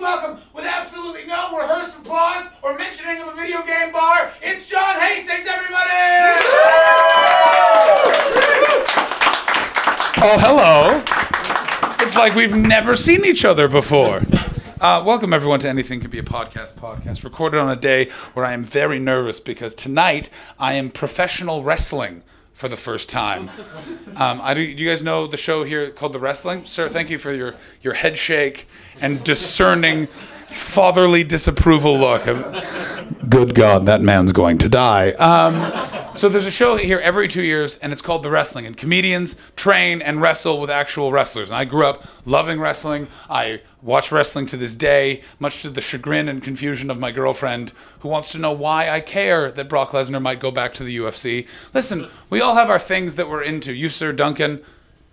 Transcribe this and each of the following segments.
welcome, with absolutely no rehearsed applause or mentioning of a video game bar, it's John Hastings, everybody! Oh, hello. It's like we've never seen each other before. Uh, welcome, everyone, to Anything Can Be a Podcast podcast, recorded on a day where I am very nervous because tonight I am professional wrestling for the first time. Um, I do, you guys know the show here called The Wrestling? Sir, thank you for your, your head shake and discerning fatherly disapproval look. Good God, that man's going to die. Um, so there's a show here every two years, and it's called The Wrestling. And comedians train and wrestle with actual wrestlers. And I grew up loving wrestling. I watch wrestling to this day, much to the chagrin and confusion of my girlfriend, who wants to know why I care that Brock Lesnar might go back to the UFC. Listen, we all have our things that we're into. You, Sir Duncan,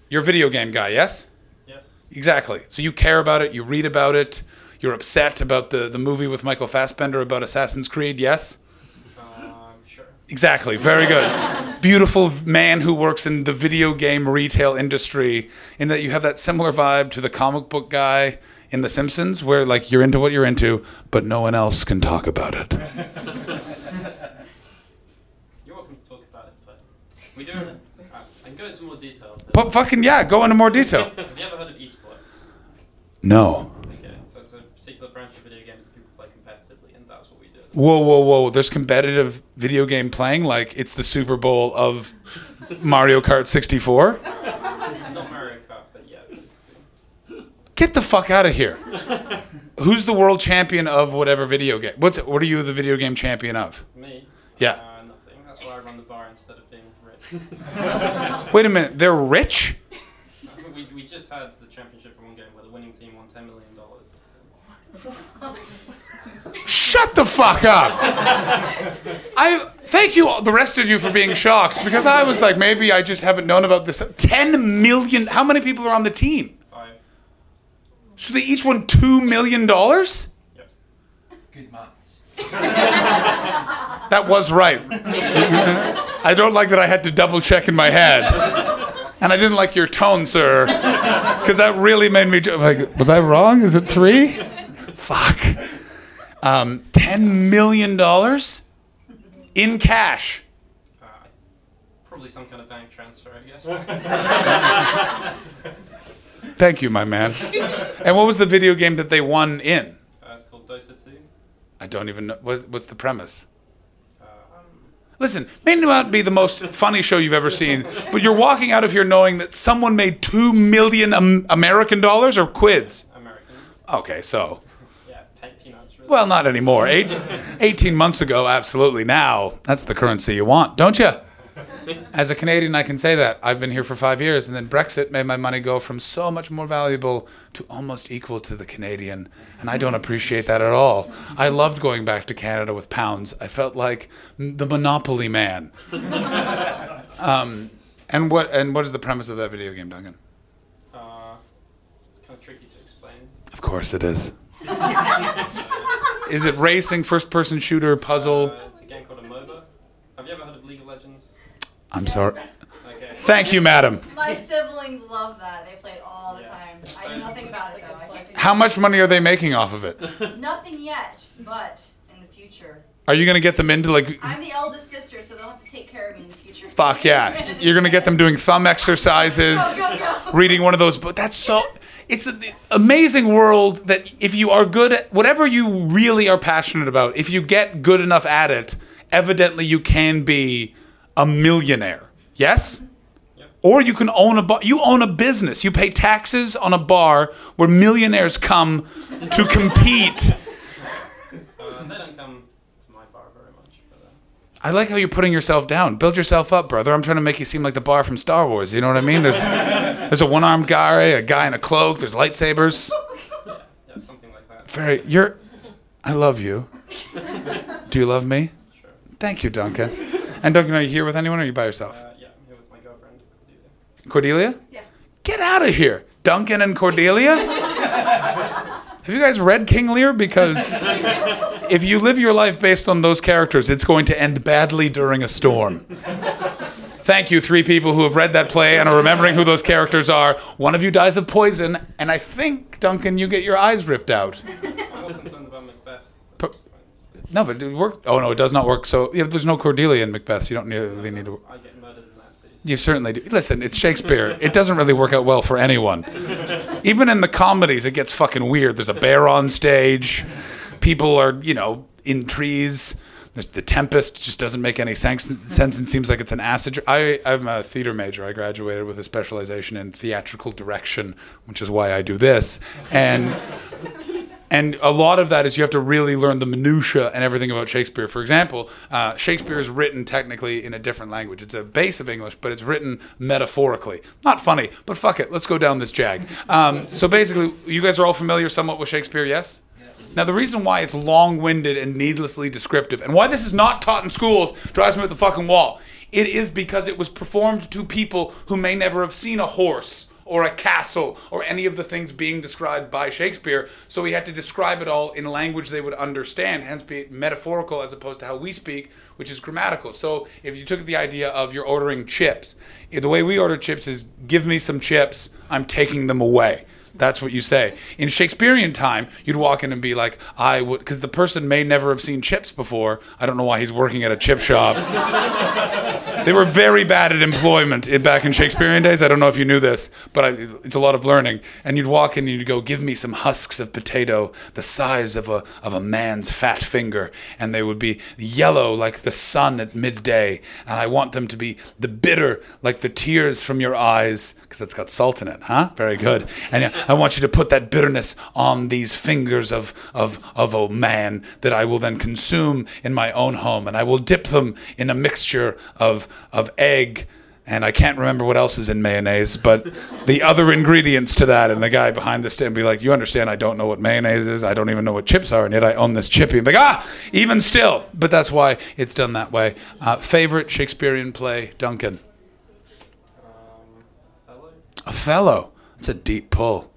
you're a video game guy, yes? Yes. Exactly. So you care about it, you read about it, you're upset about the, the movie with Michael Fassbender about Assassin's Creed, yes? Um, sure. Exactly. Very good. Beautiful man who works in the video game retail industry, in that you have that similar vibe to the comic book guy in The Simpsons, where like you're into what you're into, but no one else can talk about it. You're welcome to talk about it, but we do. I I can go into more detail. But But fucking yeah, go into more detail. have you ever heard of esports? No. Okay, so it's a particular branch of video games that people play competitively, and that's what we do. Whoa, whoa, whoa! There's competitive video game playing, like it's the Super Bowl of Mario Kart 64. Not Mario Kart, but. Get the fuck out of here. Who's the world champion of whatever video game? What's what are you the video game champion of? Me? Yeah. Uh, nothing. That's why I run the bar instead of being rich. Wait a minute, they're rich? we, we just had the championship for one game where the winning team won $10 million. Shut the fuck up. I thank you the rest of you for being shocked because I was like maybe I just haven't known about this. 10 million How many people are on the team? Five. So they each won 2 million dollars? Yep. Good maths. That was right. I don't like that I had to double check in my head. And I didn't like your tone, sir. Because that really made me like, was I wrong? Is it three? Fuck. Um, $10 million in cash. Uh, probably some kind of bank transfer, I guess. Thank you, my man. And what was the video game that they won in? Uh, it's called Dota 2. I don't even know. What, what's the premise? Um, Listen, may not be the most funny show you've ever seen, but you're walking out of here knowing that someone made two million um, American dollars or quids. American. Okay, so Yeah, pe- peanuts. Really. Well, not anymore. Eight, 18 months ago, absolutely. Now that's the currency you want, don't you? As a Canadian, I can say that I've been here for five years, and then Brexit made my money go from so much more valuable to almost equal to the Canadian, and I don't appreciate that at all. I loved going back to Canada with pounds. I felt like the monopoly man. Um, and what and what is the premise of that video game, Duncan? Uh, it's kind of tricky to explain. Of course it is. is it racing, first-person shooter, puzzle? Uh, it's a game called a MOBA. Have you ever heard of League of Legends? I'm sorry. Okay. Thank you, madam. My siblings love that. They play it all the Yeah. time. I know nothing about it though. I can't- How much money are they making off of it? Nothing yet, but in the future. Are you gonna get them into like? I'm the eldest sister, so they'll have to take care of me in the future. Fuck yeah! You're gonna get them doing thumb exercises, Go, go, go. reading one of those books. That's so. It's an amazing world that if you are good at whatever you really are passionate about, if you get good enough at it, evidently you can be a millionaire. Yes. Yep. Or you can own a bar. You own a business. You pay taxes on a bar where millionaires come to compete. Uh, they don't come to my bar very much, but uh, I like how you're putting yourself down. Build yourself up, brother. I'm trying to make you seem like the bar from Star Wars. You know what I mean? There's there's a one-armed guy, a guy in a cloak. There's lightsabers. yeah, something like that. Very. You're. I love you. Do you love me? Sure. Thank you, Duncan. And Duncan, are you here with anyone, or are you by yourself? Uh, yeah, I'm here with my girlfriend. Cordelia. Cordelia? Yeah. Get out of here, Duncan and Cordelia. Have you guys read King Lear? Because if you live your life based on those characters, it's going to end badly during a storm. Thank you, three people who have read that play and are remembering who those characters are. One of you dies of poison, and I think, Duncan, you get your eyes ripped out. more concerned about Macbeth. Pu- No, but it work. Oh no, it does not work. So yeah, there's no Cordelia in Macbeth. So you don't really need to. I get murdered in that too. You certainly do. Listen, it's Shakespeare. It doesn't really work out well for anyone. Even in the comedies, it gets fucking weird. There's a bear on stage. People are, you know, in trees. There's the Tempest just doesn't make any sense, sense and seems like it's an acid. I, I'm a theater major. I graduated with a specialization in theatrical direction, which is why I do this. And and a lot of that is you have to really learn the minutia and everything about Shakespeare. For example, uh, Shakespeare is written technically in a different language. It's a base of English, but it's written metaphorically. Not funny, but fuck it. Let's go down this jag. Um, so basically, you guys are all familiar somewhat with Shakespeare, yes? Now, the reason why it's long winded and needlessly descriptive, and why this is not taught in schools, drives me up the fucking wall. It is because it was performed to people who may never have seen a horse or a castle or any of the things being described by Shakespeare. So he had to describe it all in language they would understand, hence be metaphorical as opposed to how we speak, which is grammatical. So if you took the idea of you're ordering chips, the way we order chips is give me some chips, I'm taking them away. That's what you say. In Shakespearean time, you'd walk in and be like, I would, because the person may never have seen chips before. I don't know why he's working at a chip shop. They were very bad at employment back in Shakespearean days. I don't know if you knew this, but I, it's a lot of learning. And you'd walk in and you'd go, "Give me some husks of potato the size of a of a man's fat finger," and they would be yellow like the sun at midday. And I want them to be the bitter like the tears from your eyes, because it's got salt in it, huh? Very good. And I want you to put that bitterness on these fingers of of of a man that I will then consume in my own home, and I will dip them in a mixture of of egg and I can't remember what else is in mayonnaise, but the other ingredients to that. And the guy behind the stand be like, "You understand? I don't know what mayonnaise is. I don't even know what chips are, and yet I own this chippy." I'm like, ah, even still. But that's why it's done that way. Uh, favorite Shakespearean play, Duncan? Um, Othello. Othello. That's a deep pull.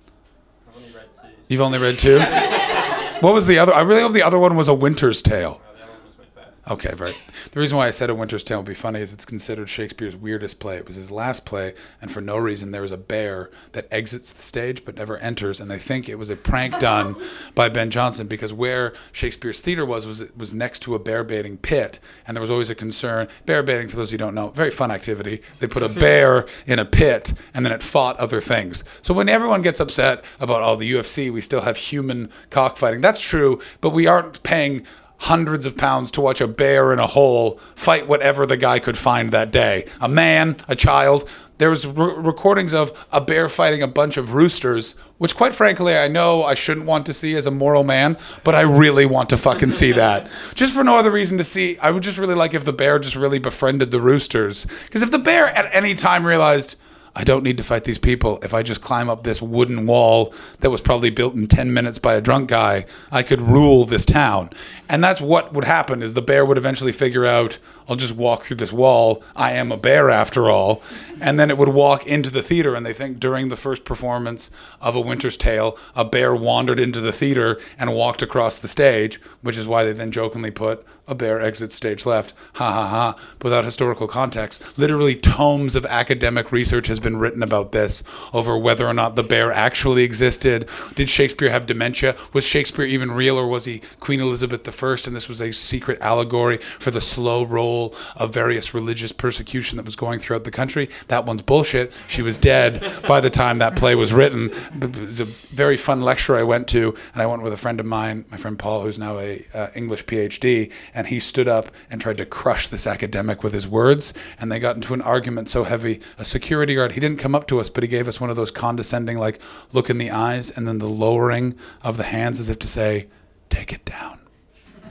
I've only read two. You've only read two. what was the other? I really hope the other one was A Winter's Tale. Uh, the other one was Macbeth. Okay, right. The reason why I said A Winter's Tale would be funny is it's considered Shakespeare's weirdest play. It was his last play, and for no reason there was a bear that exits the stage but never enters, and they think it was a prank done by Ben Jonson because where Shakespeare's theater was was was next to a bear baiting pit, and there was always a concern. Bear baiting, for those who don't know, very fun activity. They put a bear in a pit, and then it fought other things. So when everyone gets upset about all the UFC, we still have human cockfighting. That's true, but we aren't paying hundreds of pounds to watch a bear in a hole fight whatever the guy could find that day. A man, a child. There was re- recordings of a bear fighting a bunch of roosters, which quite frankly I know I shouldn't want to see as a moral man, but I really want to fucking see that. Just for no other reason to see. I would just really like if the bear just really befriended the roosters. Because if the bear at any time realized I don't need to fight these people. If I just climb up this wooden wall that was probably built in 10 minutes by a drunk guy, I could rule this town. And that's what would happen is the bear would eventually figure out, I'll just walk through this wall. I am a bear after all. And then it would walk into the theater and they think during the first performance of A Winter's Tale, a bear wandered into the theater and walked across the stage, which is why they then jokingly put a bear exits stage left, ha ha ha, without historical context. Literally, tomes of academic research has been written about this over whether or not the bear actually existed. Did Shakespeare have dementia? Was Shakespeare even real, or was he Queen Elizabeth I? And this was a secret allegory for the slow roll of various religious persecution that was going throughout the country. That one's bullshit. She was dead by the time that play was written. It was a very fun lecture I went to, and I went with a friend of mine, my friend Paul, who's now a uh, English PhD, he stood up and tried to crush this academic with his words. And they got into an argument so heavy. A security guard, he didn't come up to us, but he gave us one of those condescending, like, look in the eyes and then the lowering of the hands as if to say, take it down.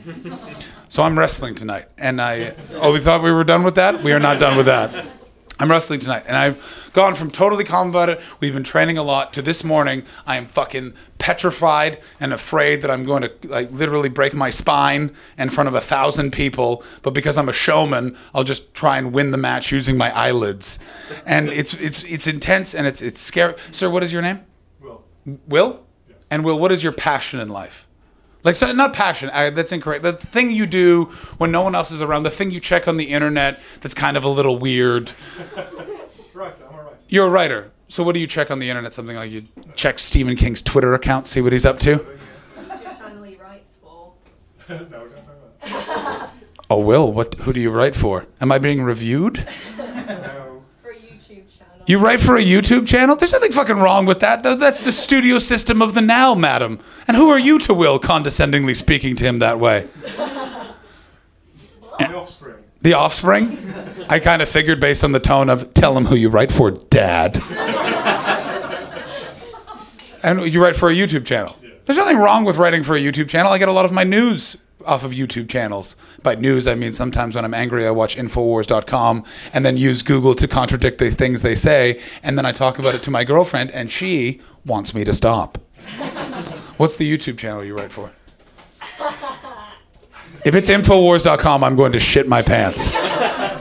so I'm wrestling tonight. And I, oh, we thought we were done with that? We are not done with that. I'm wrestling tonight, and I've gone from totally calm about it. We've been training a lot to this morning. I am fucking petrified and afraid that I'm going to like literally break my spine in front of a thousand people. But because I'm a showman, I'll just try and win the match using my eyelids. And it's it's it's intense and it's it's scary. Sir, what is your name? Will. Will? Yes. And Will, what is your passion in life? Like, so, not passion. I, that's incorrect. The thing you do when no one else is around. The thing you check on the internet that's kind of a little weird. Right, I'm alright. You're a writer. So what do you check on the internet? Something like you check Stephen King's Twitter account, see what he's up to. You're trying to leave no, don't know that. Oh, Will, what? Who do you write for? Am I being reviewed? No. For a YouTube channel. You write for a YouTube channel? There's nothing fucking wrong with that. Th- That's the studio system of the now, madam. And who are you to Will condescendingly speaking to him that way? The offspring. The offspring? I kind of figured based on the tone of tell him who you write for, dad. and you write for a YouTube channel. There's nothing wrong with writing for a YouTube channel. I get a lot of my news off of YouTube channels. By news, I mean sometimes when I'm angry, I watch Infowars.com and then use Google to contradict the things they say. And then I talk about it to my girlfriend, and she wants me to stop. What's the YouTube channel you write for? If it's Infowars.com, I'm going to shit my pants.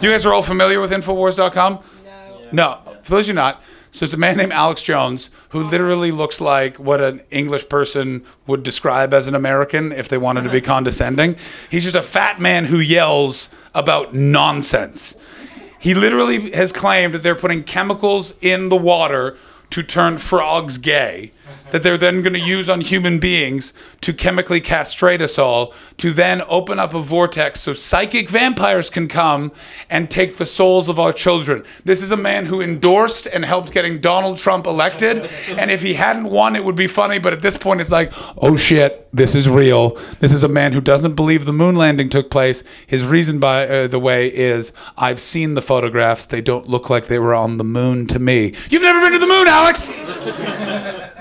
You guys are all familiar with Infowars.com? No. No, for those of you not, so it's a man named Alex Jones who literally looks like what an English person would describe as an American if they wanted to be condescending. He's just a fat man who yells about nonsense. He literally has claimed that they're putting chemicals in the water to turn frogs gay, that they're then going to use on human beings to chemically castrate us all, to then open up a vortex so psychic vampires can come and take the souls of our children. This is a man who endorsed and helped getting Donald Trump elected, and if he hadn't won, it would be funny, but at this point, it's like, oh shit, this is real. This is a man who doesn't believe the moon landing took place. His reason, by uh, the way, is I've seen the photographs. They don't look like they were on the moon to me. You've never been to the moon, Alex!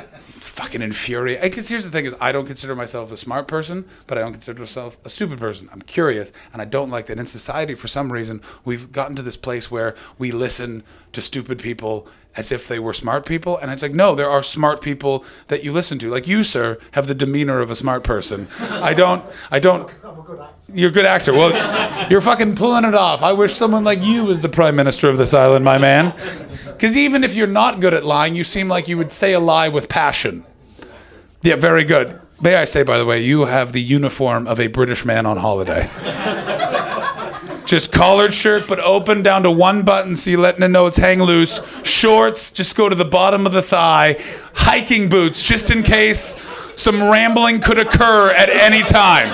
Fucking infuriating. Because here's the thing: is I don't consider myself a smart person, but I don't consider myself a stupid person. I'm curious, and I don't like that in society. For some reason, we've gotten to this place where we listen to stupid people as if they were smart people, and it's like, no, there are smart people that you listen to. Like you, sir, have the demeanor of a smart person. I don't. I don't. I'm a good actor. You're a good actor. Well, you're fucking pulling it off. I wish someone like you was the prime minister of this island, my man. Because even if you're not good at lying, you seem like you would say a lie with passion. Yeah, very good. May I say, by the way, you have the uniform of a British man on holiday. Just collared shirt, but open down to one button, so you're letting it know it's hang loose. Shorts, just go to the bottom of the thigh. Hiking boots, just in case some rambling could occur at any time.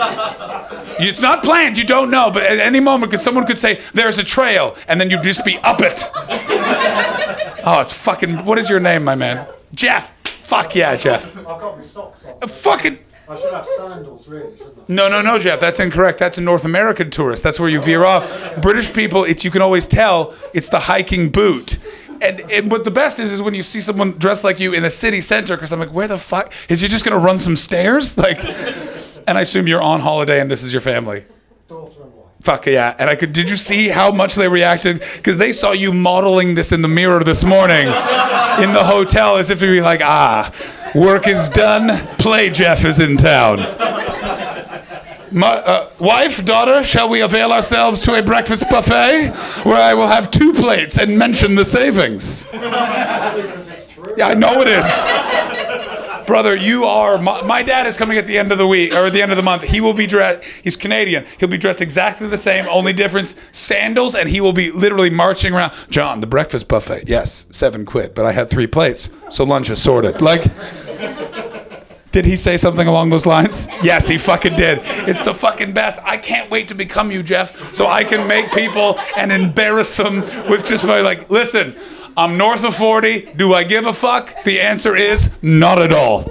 It's not planned, you don't know, but at any moment, could someone could say, "There's a trail," and then you'd just be up it. Oh, it's fucking. What is your name, my man? Jeff. Fuck yeah, Jeff. I've got my socks on. Fucking. I should have sandals, really, shouldn't I? No, no, no, Jeff. That's incorrect. That's a North American tourist. That's where you veer off. British people, it's you can always tell it's the hiking boot. And, and what the best is is when you see someone dressed like you in a city center. Because I'm like, where the fuck is you just gonna run some stairs? Like, and I assume you're on holiday and this is your family. Daughter and wife. Fuck yeah! And I could. Did you see how much they reacted? Because they saw you modeling this in the mirror this morning, in the hotel, as if to be like, ah, work is done. Play Jeff is in town. My, uh, wife, daughter, shall we avail ourselves to a breakfast buffet where I will have two plates and mention the savings? Because it's true. Yeah, I know it is. Brother, you are. My, my dad is coming at the end of the week or at the end of the month. He will be dressed. He's Canadian. He'll be dressed exactly the same. Only difference: sandals, and he will be literally marching around. John, the breakfast buffet. Yes, seven quid, but I had three plates, so lunch is sorted. Like. Did he say something along those lines? Yes, he fucking did. It's the fucking best. I can't wait to become you, Jeff, so I can make people and embarrass them with just my like, listen, I'm north of 40. Do I give a fuck? The answer is not at all.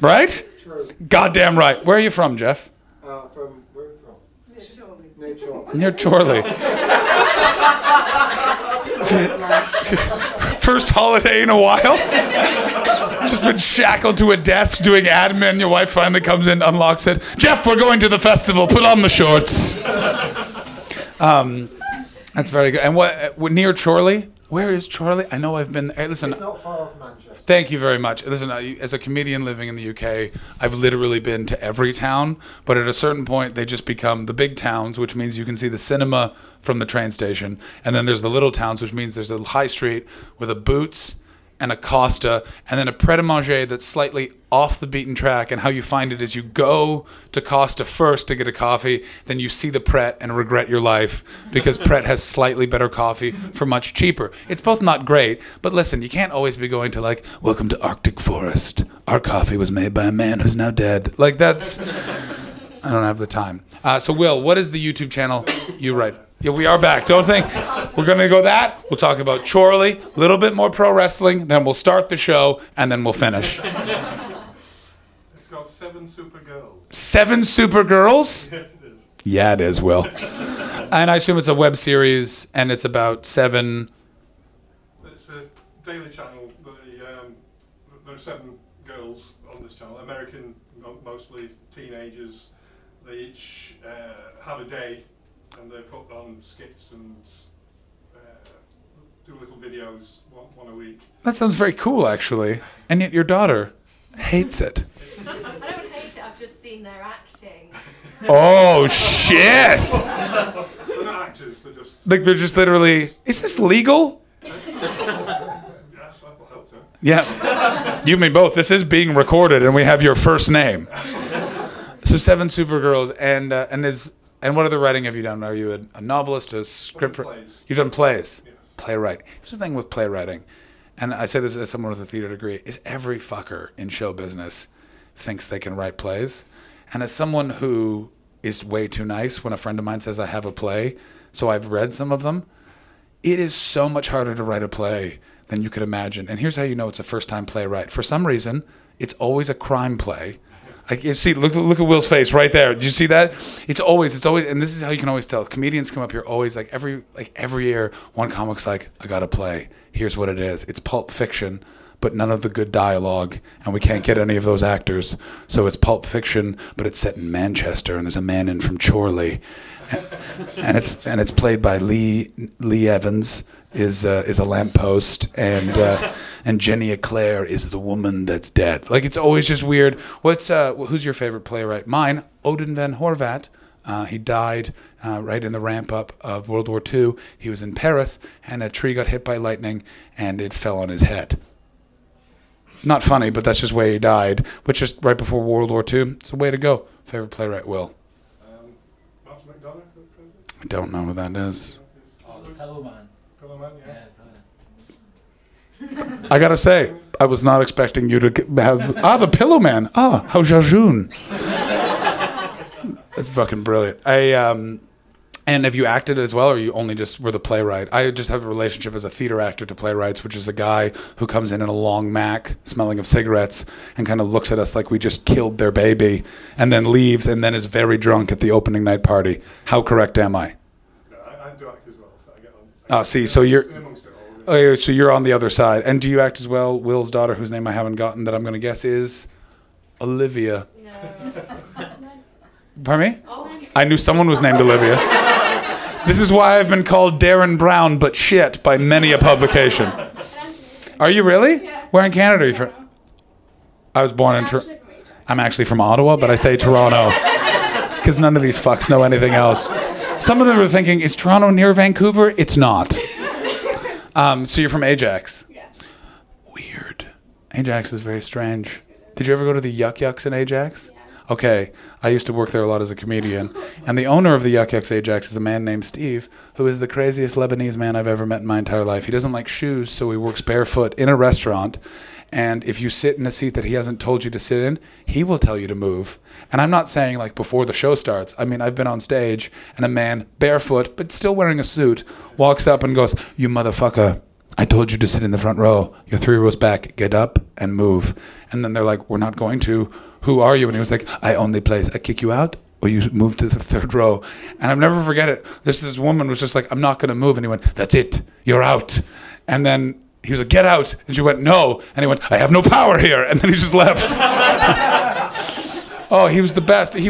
Right? True. Goddamn right. Where are you from, Jeff? Uh, from, where are you from? Near Chorley. Near Chorley. First holiday in a while. Just been shackled to a desk doing admin. Your wife finally comes in, unlocks it. Jeff, we're going to the festival. Put on the shorts. Um, that's very good. And what, uh, what near Chorley? Where is Chorley? I know I've been. Hey, listen. It's not far off Manchester. Thank you very much. Listen, I- as a comedian living in the UK, I've literally been to every town, but at a certain point, they just become the big towns, which means you can see the cinema from the train station. And then there's the little towns, which means there's a high street with a Boots and a Costa, and then a Pret a Manger that's slightly off the beaten track. And how you find it is you go to Costa first to get a coffee, then you see the Pret and regret your life because Pret has slightly better coffee for much cheaper. It's both not great, but listen, you can't always be going to like, welcome to Arctic Forest. Our coffee was made by a man who's now dead. Like that's. I don't have the time. Uh, so, Will, what is the YouTube channel you write? Yeah, we are back. Don't think we're gonna go that. We'll talk about Chorley, a little bit more pro wrestling, then we'll start the show, and then we'll finish. It's called seven super girls. Seven Supergirls. Yes, it is. Yeah, it is, Will. and I assume it's a web series, and it's about seven. It's a daily channel. The, um, there are seven girls on this channel, American, mostly teenagers. They each uh, have a day and they put on skits and uh, do little videos, one, one a week. That sounds very cool, actually. And yet your daughter hates it. I don't hate it, I've just seen their acting. Oh shit! They're not actors, they're just, Like they're just literally. Is this legal? yeah, that will help too. Yeah. You mean both. This is being recorded, and we have your first name. So seven Supergirls, and uh, and is and what other writing have you done? Are you a, a novelist, a script? You've done plays. Yes. Playwright. Here's the thing with playwriting, and I say this as someone with a theater degree: is every fucker in show business thinks they can write plays, and as someone who is way too nice when a friend of mine says I have a play, so I've read some of them. It is so much harder to write a play than you could imagine. And here's how you know it's a first time playwright. For some reason, it's always a crime play. Like you see, look look at Will's face right there. Do you see that? It's always, it's always, and this is how you can always tell. Comedians come up here always like every like every year. One comic's like, I got a play. Here's what it is. It's pulp fiction, but none of the good dialogue, and we can't get any of those actors. So it's pulp fiction, but it's set in Manchester, and there's a man in from Chorley, and, it's and it's played by Lee Lee Evans is uh, is a lamppost, and uh, and Jenny Eclair is the woman that's dead. Like it's always just weird. What's uh, who's your favorite playwright? Mine, Ödön von Horváth. Uh, he died uh, right in the ramp up of World War II. He was in Paris, and a tree got hit by lightning, and it fell on his head. Not funny, but that's just where he died, which is right before World War II. It's a way to go. Favorite playwright, Will. Um, Martin McDonagh, who plays it? I don't know who that is. Oh, the Pillowman. Pillow Man, yeah. Yeah. I gotta say, I was not expecting you to have ah the Pillowman. Ah, how Jajoon. That's fucking brilliant. I um, and have you acted as well, or you only just were the playwright? I just have a relationship as a theater actor to playwrights, which is a guy who comes in in a long Mac, smelling of cigarettes, and kind of looks at us like we just killed their baby, and then leaves, and then is very drunk at the opening night party. How correct am I? No, I, I do act as well, so I get on. I Ah, get see, so you're- amongst- it all. Oh, so you're on the other side. And do you act as well? Will's daughter, whose name I haven't gotten, that I'm going to guess is Olivia. No. Pardon me? I knew someone was named Olivia. this is why I've been called Derren Brown, but shit, by many a publication. Are you really? Yeah. Where in Canada are you from? I was born in Toronto. I'm actually from Ottawa, but I say Toronto because none of these fucks know anything else. Some of them are thinking, is Toronto near Vancouver? It's not. Um, so you're from Ajax. Yeah. Weird. Ajax is very strange. Did you ever go to the Yuk Yuks in Ajax? Okay, I used to work there a lot as a comedian, and the owner of the Yuk Yuks Ajax is a man named Steve, who is the craziest Lebanese man I've ever met in my entire life. He doesn't like shoes, so he works barefoot in a restaurant. And if you sit in a seat that he hasn't told you to sit in, he will tell you to move. And I'm not saying like before the show starts. I mean, I've been on stage and a man, barefoot, but still wearing a suit, walks up and goes, You motherfucker, I told you to sit in the front row. You're three rows back. Get up and move. And then they're like, We're not going to. Who are you? And he was like, I only place. I kick you out or you move to the third row. And I'll never forget it. This this woman was just like, I'm not going to move. And he went, That's it. You're out. And then he was like, Get out. And she went, No. And he went, I have no power here. And then he just left. Oh, he was the best. He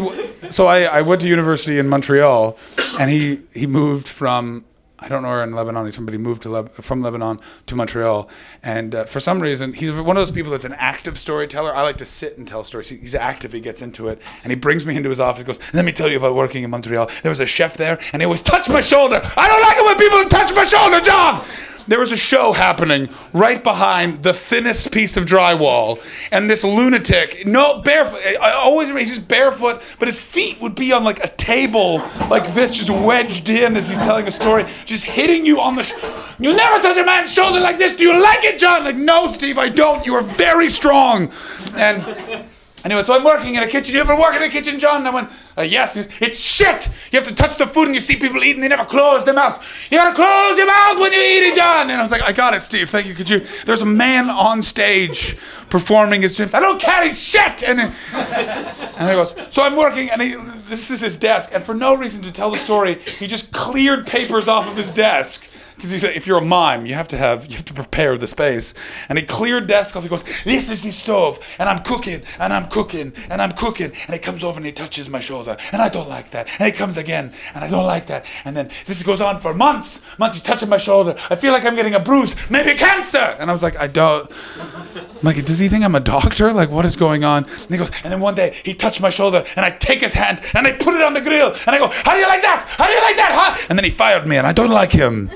so I, I went to university in Montreal, and he he moved from I don't know where in Lebanon he's somebody moved to Leb- from Lebanon to Montreal, and uh, for some reason he's one of those people that's an active storyteller. I like to sit and tell stories. He's active. He gets into it, and he brings me into his office. He goes, "Let me tell you about working in Montreal. There was a chef there, and he always touched my shoulder. I don't like it when people touch my shoulder, John." There was a show happening right behind the thinnest piece of drywall, and this lunatic, no barefoot, I always he's just barefoot, but his feet would be on like a table like this, just wedged in as he's telling a story, just hitting you on the. Sh- you never touch a man's shoulder like this. Do you like it, John? Like, no, Steve, I don't. You are very strong, and Anyway, so I'm working in a kitchen. You ever work in a kitchen, John? And I went, uh, yes. Goes, it's shit. You have to touch the food and you see people eating. They never close their mouth. You gotta close your mouth when you eat eating, John. And I was like, I got it, Steve. Thank you. Could you? There's a man on stage performing his dreams. I don't carry shit. And, and he goes, so I'm working, and he, this is his desk. And for no reason to tell the story, he just cleared papers off of his desk. Because he said, if you're a mime, you have to have, you have to prepare the space. And he cleared desk off. He goes, this is the stove, and I'm cooking, and I'm cooking, and I'm cooking. And he comes over and he touches my shoulder, and I don't like that. And he comes again, and I don't like that. And then this goes on for months. Months he's touching my shoulder. I feel like I'm getting a bruise, maybe cancer. And I was like, I don't. I'm like, does he think I'm a doctor? Like, what is going on? And he goes, and then one day he touched my shoulder, and I take his hand and I put it on the grill, and I go, how do you like that? How do you like that? Huh? And then he fired me, and I don't like him.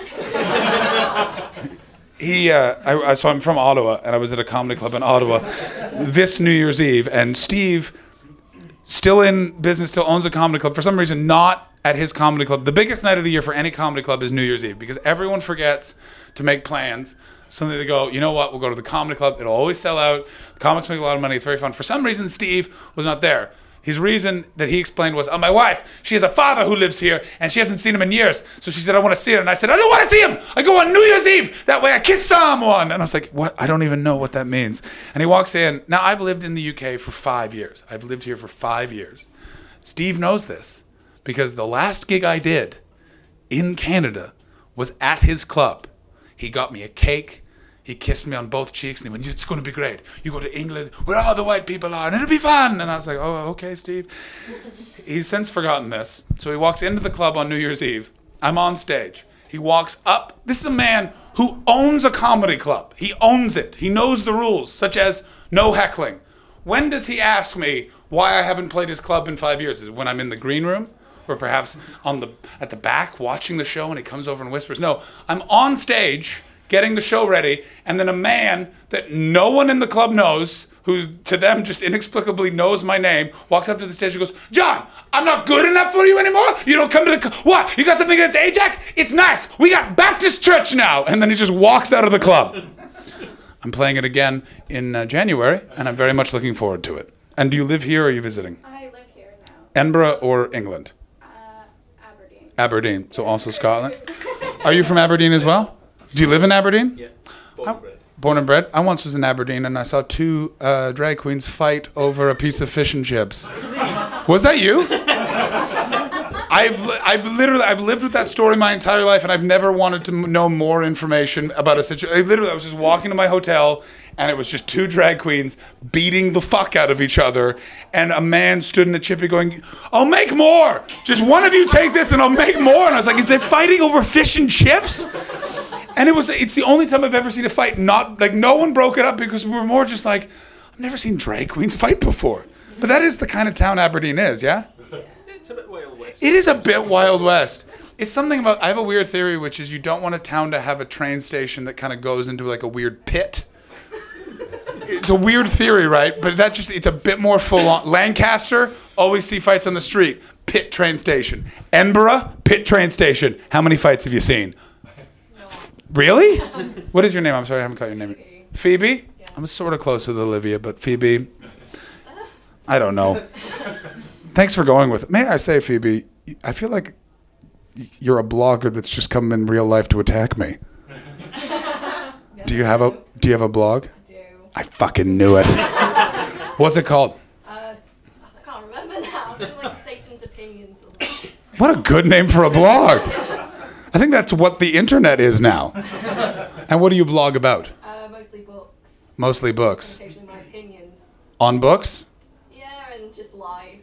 He, uh, I, so I'm from Ottawa, and I was at a comedy club in Ottawa this New Year's Eve, and Steve, still in business, still owns a comedy club. For some reason, not at his comedy club. The biggest night of the year for any comedy club is New Year's Eve because everyone forgets to make plans. So they go, you know what? We'll go to the comedy club. It'll always sell out. The comics make a lot of money. It's very fun. For some reason, Steve was not there. His reason that he explained was, oh, my wife, she has a father who lives here and she hasn't seen him in years. So she said, I want to see him. And I said, I don't want to see him. I go on New Year's Eve. That way I kiss someone. And I was like, what? I don't even know what that means. And he walks in. Now, I've lived in the UK for five years. I've lived here for five years. Steve knows this because the last gig I did in Canada was at his club. He got me a cake. He kissed me on both cheeks and he went, It's going to be great. You go to England where all the white people are and it'll be fun. And I was like, Oh, okay, Steve. He's since forgotten this. So he walks into the club on New Year's Eve. I'm on stage. He walks up. This is a man who owns a comedy club. He owns it. He knows the rules, such as no heckling. When does he ask me why I haven't played his club in five years? Is it when I'm in the green room? Or perhaps on the at the back watching the show and he comes over and whispers. No, I'm on stage getting the show ready, and then a man that no one in the club knows, who to them just inexplicably knows my name, walks up to the stage and goes, John, I'm not good enough for you anymore. You don't come to the cl- what? You got something against Ajax? It's nice. We got Baptist church now, and then he just walks out of the club. I'm playing it again in uh, January, and I'm very much looking forward to it. And do you live here or are you visiting? I live here now. Edinburgh or England? Uh, Aberdeen. Aberdeen, so also Scotland. Are you from Aberdeen as well? Do you live in Aberdeen? Yeah. Born and bred. Born and bred. I once was in Aberdeen and I saw two uh, drag queens fight over a piece of fish and chips. Was that you? I've, I've literally I've lived with that story my entire life and I've never wanted to m- know more information about a situation. Literally, I was just walking to my hotel and it was just two drag queens beating the fuck out of each other and a man stood in a chippy going, "I'll make more. Just one of you take this and I'll make more." And I was like, "Is they fighting over fish and chips?" And it was it's the only time I've ever seen a fight not like no one broke it up because we were more just like I've never seen drag queens fight before. But that is the kind of town Aberdeen is, yeah? It's a bit Wild West. It is a bit Wild West. It's something about I have a weird theory which is you don't want a town to have a train station that kind of goes into like a weird pit. It's a weird theory, right? But that just it's a bit more full on. Lancaster, always see fights on the street. Pit train station. Edinburgh, pit train station. How many fights have you seen? Really? What is your name? I'm sorry, I haven't caught your name. Phoebe? I'm sort of close with Olivia, but Phoebe, I don't know. Thanks for going with it. May I say, Phoebe, I feel like you're a blogger that's just come in real life to attack me. Do you have a Do you have a blog? Do. I fucking knew it. What's it called? Uh, I can't remember now. I like Satan's opinions. What a good name for a blog. I think that's what the internet is now. And what do you blog about? Uh, mostly books. Mostly books. Occasionally my opinions. On books? Yeah, and just life.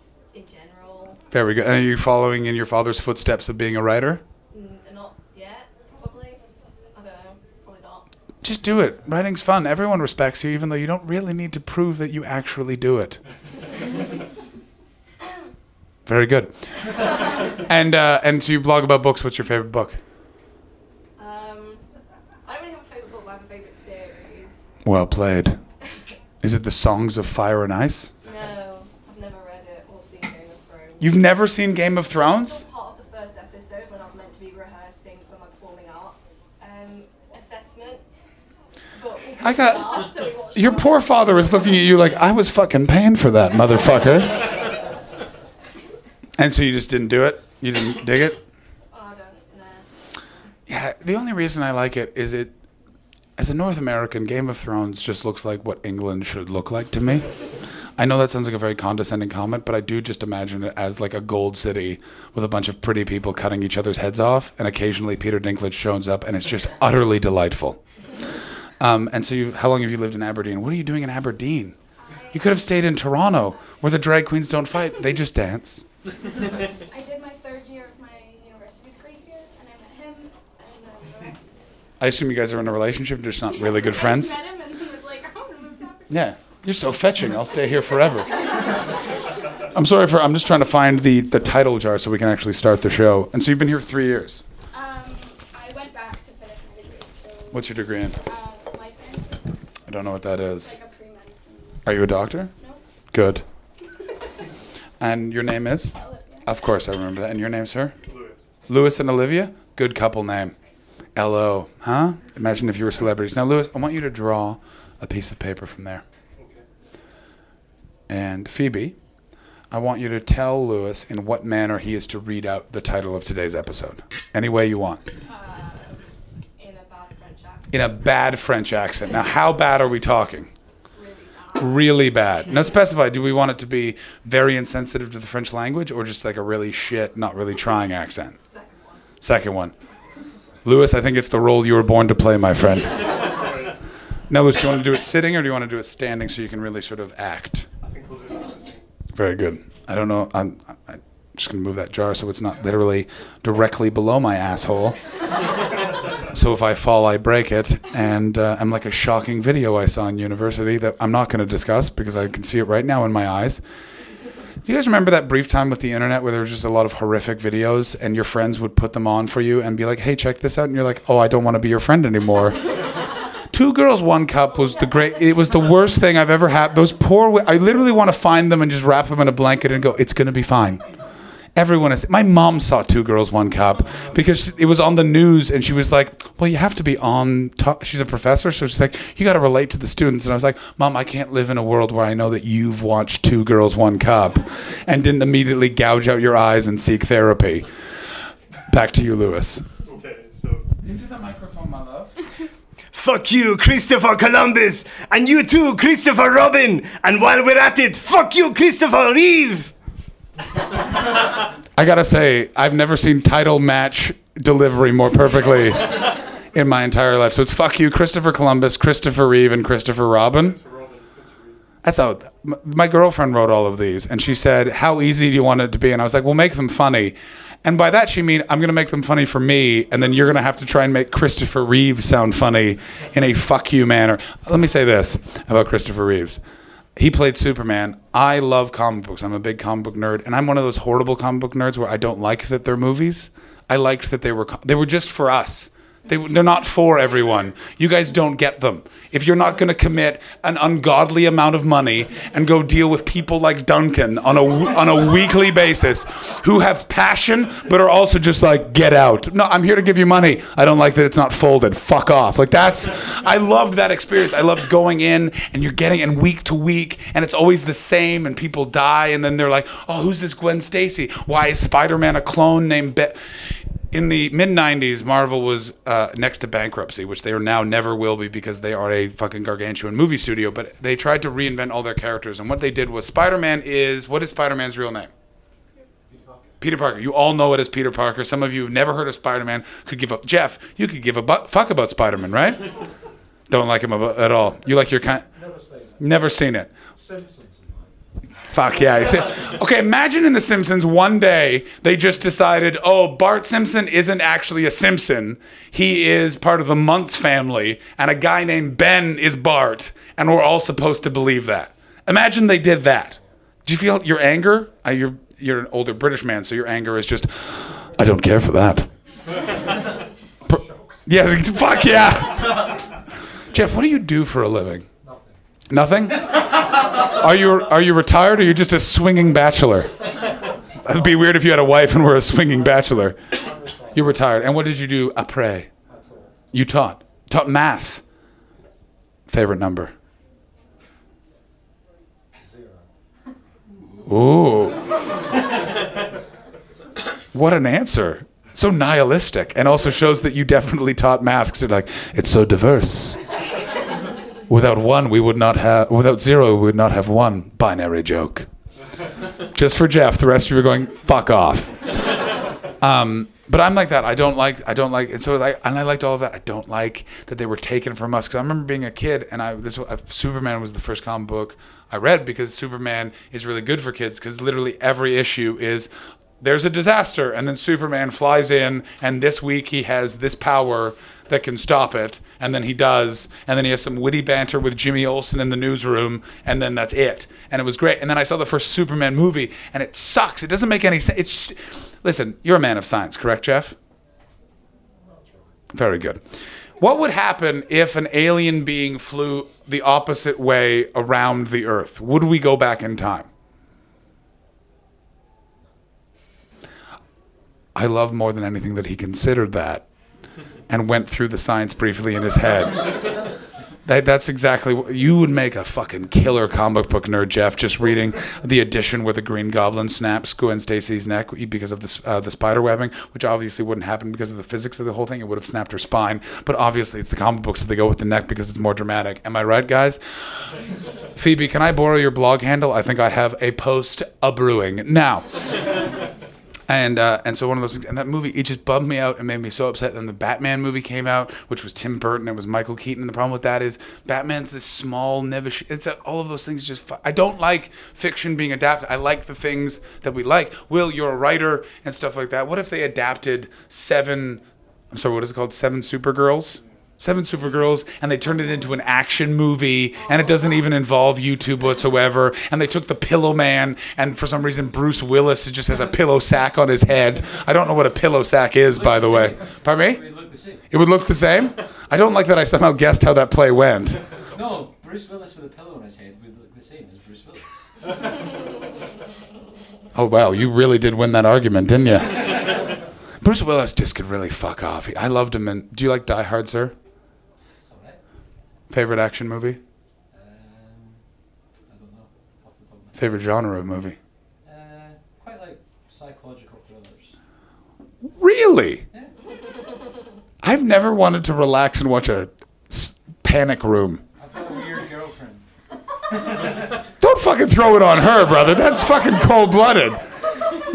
Just in general. Very good. And are you following in your father's footsteps of being a writer? Mm, not yet, probably. I don't know. Probably not. Just do it. Writing's fun. Everyone respects you, even though you don't really need to prove that you actually do it. Very good. and uh, and so you blog about books. What's your favorite book? Um, I don't really have a favourite book, I have a favourite series. Well played. Is it the Songs of Fire and Ice? No, I've never read it or seen Game of Thrones. You've never seen Game of Thrones? part of the first episode when I was meant to be rehearsing for my performing arts um, assessment. But we I got- ask, so we watched Your poor father is looking at you like I was fucking paying for that, motherfucker. and so you just didn't do it. You didn't dig it. Oh, I. Yeah, the only reason I like it is it, as a North American, Game of Thrones just looks like what England should look like to me. I know that sounds like a very condescending comment, but I do just imagine it as like a gold city with a bunch of pretty people cutting each other's heads off, and occasionally Peter Dinklage shows up, and it's just utterly delightful. Um, and so, you, how long have you lived in Aberdeen? What are you doing in Aberdeen? You could have stayed in Toronto, where the drag queens don't fight; they just dance. I did my third year of my university degree here, and I met him, and then the rest is. I assume you guys are in a relationship, just not really good friends. just met him, and he was like, I want to move to Aberdeen. Yeah, you're so fetching. I'll stay here forever. I'm sorry for. I'm just trying to find the the title jar so we can actually start the show. And so you've been here three years. Um, I went back to finish my degree, so. What's your degree in? Uh, life sciences, I don't know what that is. like a pre-medicine. Are you a doctor? No, Good. And your name is? Olivia. Of course, I remember that. And your name, sir? Lewis. Lewis and Olivia? Good couple name. L.O. Huh? Imagine if you were celebrities. Now, Lewis, I want you to draw a piece of paper from there. Okay. And Phoebe, I want you to tell Lewis in what manner he is to read out the title of today's episode. Any way you want. Uh, in a bad French accent. In a bad French accent. Now, how bad are we talking? Really bad. Really bad. Now, specify do we want it to be very insensitive to the French language or just like a really shit, not really trying accent? Second one. Second one. Lewis, I think it's the role you were born to play, my friend. Now, Lewis, do you want to do it sitting or do you want to do it standing so you can really sort of act? I think we'll do this. Very good. I don't know. I'm, I'm just going to move that jar so it's not literally directly below my asshole. so if I fall, I break it. And uh, I'm like a shocking video I saw in university that I'm not going to discuss because I can see it right now in my eyes. Do you guys remember that brief time with the internet where there was just a lot of horrific videos and your friends would put them on for you and be like, hey, check this out? And you're like, oh, I don't want to be your friend anymore. Two Girls One Cup was the great. It was the worst thing I've ever had. Those poor. I literally want to find them and just wrap them in a blanket and go. It's gonna be fine. Everyone is. My mom saw Two Girls One Cup because it was on the news, and she was like, "Well, you have to be on." Top. She's a professor, so she's like, "You got to relate to the students." And I was like, "Mom, I can't live in a world where I know that you've watched Two Girls One Cup, and didn't immediately gouge out your eyes and seek therapy." Back to you, Lewis. Okay, so Into the microphone, my love. Fuck you, Christopher Columbus, and you too, Christopher Robin. And while we're at it, fuck you, Christopher Reeve. I gotta say, I've never seen title match delivery more perfectly in my entire life. So it's fuck you, Christopher Columbus, Christopher Reeve, and Christopher Robin. for Robin, Mr. Reed. That's how my girlfriend wrote all of these, and she said, "How easy do you want it to be?" And I was like, "Well, make them funny." And by that she mean I'm gonna make them funny for me, and then you're gonna have to try and make Christopher Reeve sound funny in a fuck you manner. Let me say this about Christopher Reeves. He played Superman. I love comic books. I'm a big comic book nerd, and I'm one of those horrible comic book nerds where I don't like that they're movies. I liked that they were they were just for us. They, they're not for everyone. You guys don't get them. If you're not going to commit an ungodly amount of money and go deal with people like Duncan on a on a weekly basis, who have passion but are also just like get out. No, I'm here to give you money. I don't like that it's not folded. Fuck off. Like that's. I loved that experience. I loved going in and you're getting in week to week and it's always the same and people die and then they're like, oh, who's this Gwen Stacy? Why is Spider-Man a clone named? Be- in the mid 90s, Marvel was uh, next to bankruptcy, which they are now never will be because they are a fucking gargantuan movie studio. But they tried to reinvent all their characters. And what they did was Spider Man is what is Spider Man's real name? Peter Parker. You all know it as Peter Parker. Some of you have never heard of Spider Man could give a Jeff. You could give a bu- fuck about Spider Man, right? Don't like him abo- at all. You like your kind. Never seen it. Never seen it. Simpsons. Fuck yeah. Okay, imagine in The Simpsons one day they just decided, oh, Bart Simpson isn't actually a Simpson. He is part of the Muntz family, and a guy named Ben is Bart, and we're all supposed to believe that. Imagine they did that. Do you feel your anger? Uh, you're, you're an older British man, so your anger is just, I don't care for that. Per- yes, fuck yeah. Jeff, what do you do for a living? Nothing. Nothing? Are you are you retired or are you just a swinging bachelor? It'd be weird if you had a wife and were a swinging bachelor. You're retired. And what did you do? I pray. You taught. Taught maths. Favorite number. Ooh. what an answer. So nihilistic, and also shows that you definitely taught math because like, it's so diverse. Without one, we would not have, without zero, we would not have one binary joke. Just for Jeff, the rest of you are going, fuck off. Um, but I'm like that. I don't like. I don't like. And so like, and I liked all of that. I don't like that they were taken from us. Because I remember being a kid, and I this uh, Superman was the first comic book I read because Superman is really good for kids. Because literally every issue is there's a disaster, and then Superman flies in, and this week he has this power that can stop it, and then he does, and then he has some witty banter with Jimmy Olsen in the newsroom, and then that's it. And it was great. And then I saw the first Superman movie, and it sucks. It doesn't make any sense. It's listen, you're a man of science, correct, Jeff? Very good. What would happen if an alien being flew the opposite way around the Earth? Would we go back in time? I love more than anything that he considered that and went through the science briefly in his head. That, that's exactly what you would make a fucking killer comic book nerd, Jeff. Just reading the edition where the Green Goblin snaps Gwen Stacy's neck because of the uh, the spider webbing, which obviously wouldn't happen because of the physics of the whole thing. It would have snapped her spine, but obviously it's the comic books that they go with the neck because it's more dramatic. Am I right, guys? Phoebe, can I borrow your blog handle? I think I have a post a brewing now. And uh, and so one of those things, and that movie, it just bummed me out and made me so upset. Then the Batman movie came out, which was Tim Burton. It was Michael Keaton. And the problem with that is Batman's this small, nevish. It's a, all of those things. Just I don't like fiction being adapted. I like the things that we like. Will, you're a writer and stuff like that. What if they adapted seven? I'm sorry, what is it called? Seven Supergirls. Seven Supergirls, and they turned it into an action movie, and it doesn't even involve YouTube whatsoever. And they took the Pillowman, and for some reason, Bruce Willis just has a pillow sack on his head. I don't know what a pillow sack is, by the way. Pardon me? It looked the same. It would look the same? I don't like that I somehow guessed how that play went. No, Bruce Willis with a pillow on his head would look the same as Bruce Willis. Oh, wow, you really did win that argument, didn't you? Bruce Willis just could really fuck off. I loved him And Do you like Die Hard, sir? Favorite action movie? Um, I don't know. Off the top of my head. Favorite genre of movie? Uh, quite like psychological thrillers. Really? Yeah. I've never wanted to relax and watch a s- panic room. I've got a weird girlfriend. Don't fucking throw it on her, brother. That's fucking cold blooded.